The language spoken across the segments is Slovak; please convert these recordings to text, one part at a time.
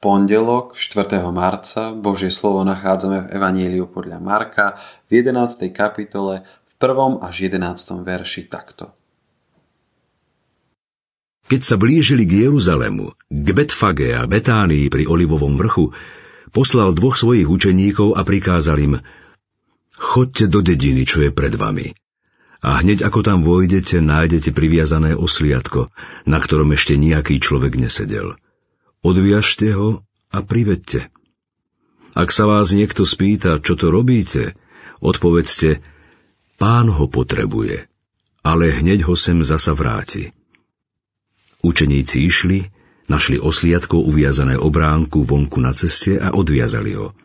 pondelok 4. marca Božie slovo nachádzame v Evaníliu podľa Marka v 11. kapitole v 1. až 11. verši takto. Keď sa blížili k Jeruzalemu, k Betfage a Betánii pri Olivovom vrchu, poslal dvoch svojich učeníkov a prikázal im Chodte do dediny, čo je pred vami. A hneď ako tam vojdete, nájdete priviazané osliadko, na ktorom ešte nejaký človek nesedel – Odviažte ho a privedte. Ak sa vás niekto spýta, čo to robíte, odpovedzte, pán ho potrebuje, ale hneď ho sem zasa vráti. Učeníci išli, našli osliadko uviazané obránku vonku na ceste a odviazali ho.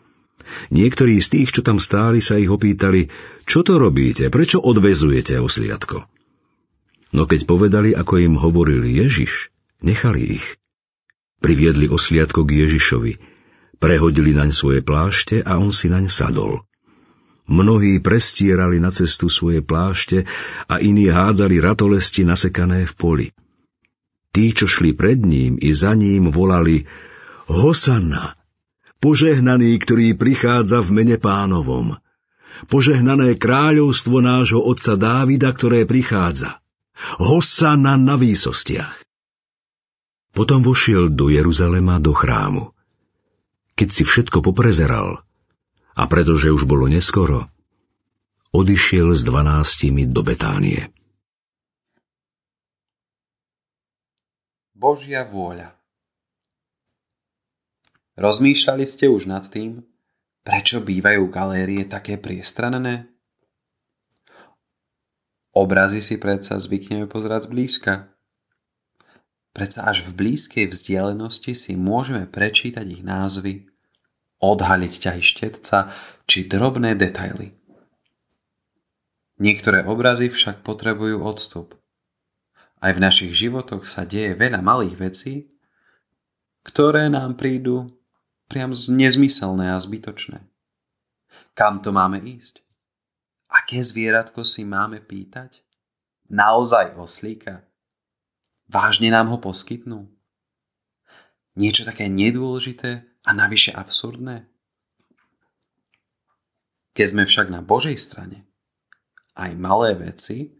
Niektorí z tých, čo tam stáli, sa ich opýtali, čo to robíte, prečo odvezujete osliadko? No keď povedali, ako im hovoril Ježiš, nechali ich. Priviedli osliadko k Ježišovi, prehodili naň svoje plášte a on si naň sadol. Mnohí prestierali na cestu svoje plášte a iní hádzali ratolesti nasekané v poli. Tí, čo šli pred ním i za ním, volali Hosanna, požehnaný, ktorý prichádza v mene pánovom. Požehnané kráľovstvo nášho otca Dávida, ktoré prichádza. Hosanna na výsostiach. Potom vošiel do Jeruzalema do chrámu. Keď si všetko poprezeral, a pretože už bolo neskoro, odišiel s dvanáctimi do Betánie. Božia vôľa Rozmýšľali ste už nad tým, prečo bývajú galérie také priestranné? Obrazy si predsa zvykneme pozerať zblízka. Predsa až v blízkej vzdialenosti si môžeme prečítať ich názvy, odhaliť ťahy štetca či drobné detaily. Niektoré obrazy však potrebujú odstup. Aj v našich životoch sa deje veľa malých vecí, ktoré nám prídu priam nezmyselné a zbytočné. Kam to máme ísť? Aké zvieratko si máme pýtať? Naozaj oslíka? Vážne nám ho poskytnú? Niečo také nedôležité a navyše absurdné? Keď sme však na Božej strane, aj malé veci,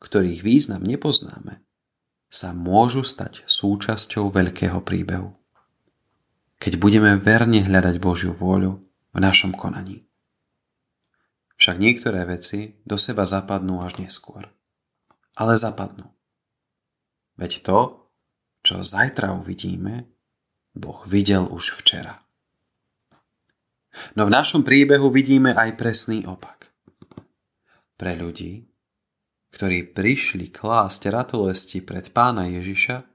ktorých význam nepoznáme, sa môžu stať súčasťou veľkého príbehu. Keď budeme verne hľadať Božiu vôľu v našom konaní. Však niektoré veci do seba zapadnú až neskôr. Ale zapadnú. Veď to, čo zajtra uvidíme, Boh videl už včera. No v našom príbehu vidíme aj presný opak. Pre ľudí, ktorí prišli klásť ratolesti pred pána Ježiša,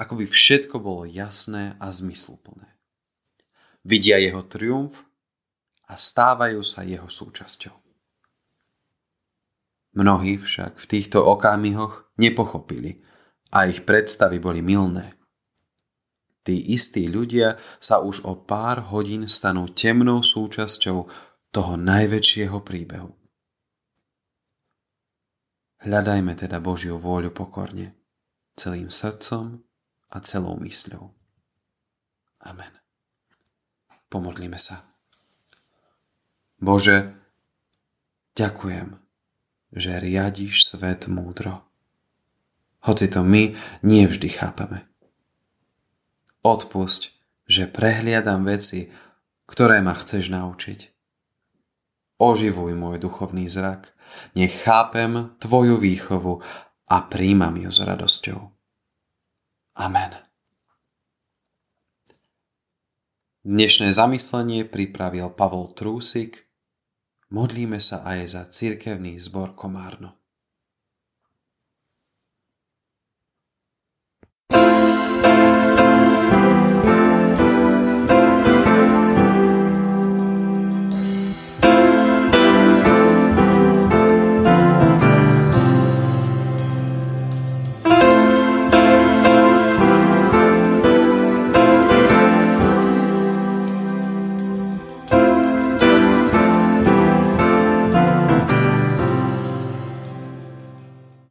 ako by všetko bolo jasné a zmysluplné. Vidia jeho triumf a stávajú sa jeho súčasťou. Mnohí však v týchto okamihoch nepochopili, a ich predstavy boli milné. Tí istí ľudia sa už o pár hodín stanú temnou súčasťou toho najväčšieho príbehu. Hľadajme teda Božiu vôľu pokorne, celým srdcom a celou mysľou. Amen. Pomodlíme sa. Bože, ďakujem, že riadiš svet múdro hoci to my nie vždy chápeme. Odpusť, že prehliadam veci, ktoré ma chceš naučiť. Oživuj môj duchovný zrak, nech chápem Tvoju výchovu a príjmam ju s radosťou. Amen. Dnešné zamyslenie pripravil Pavol Trúsik. Modlíme sa aj za cirkevný zbor Komárno.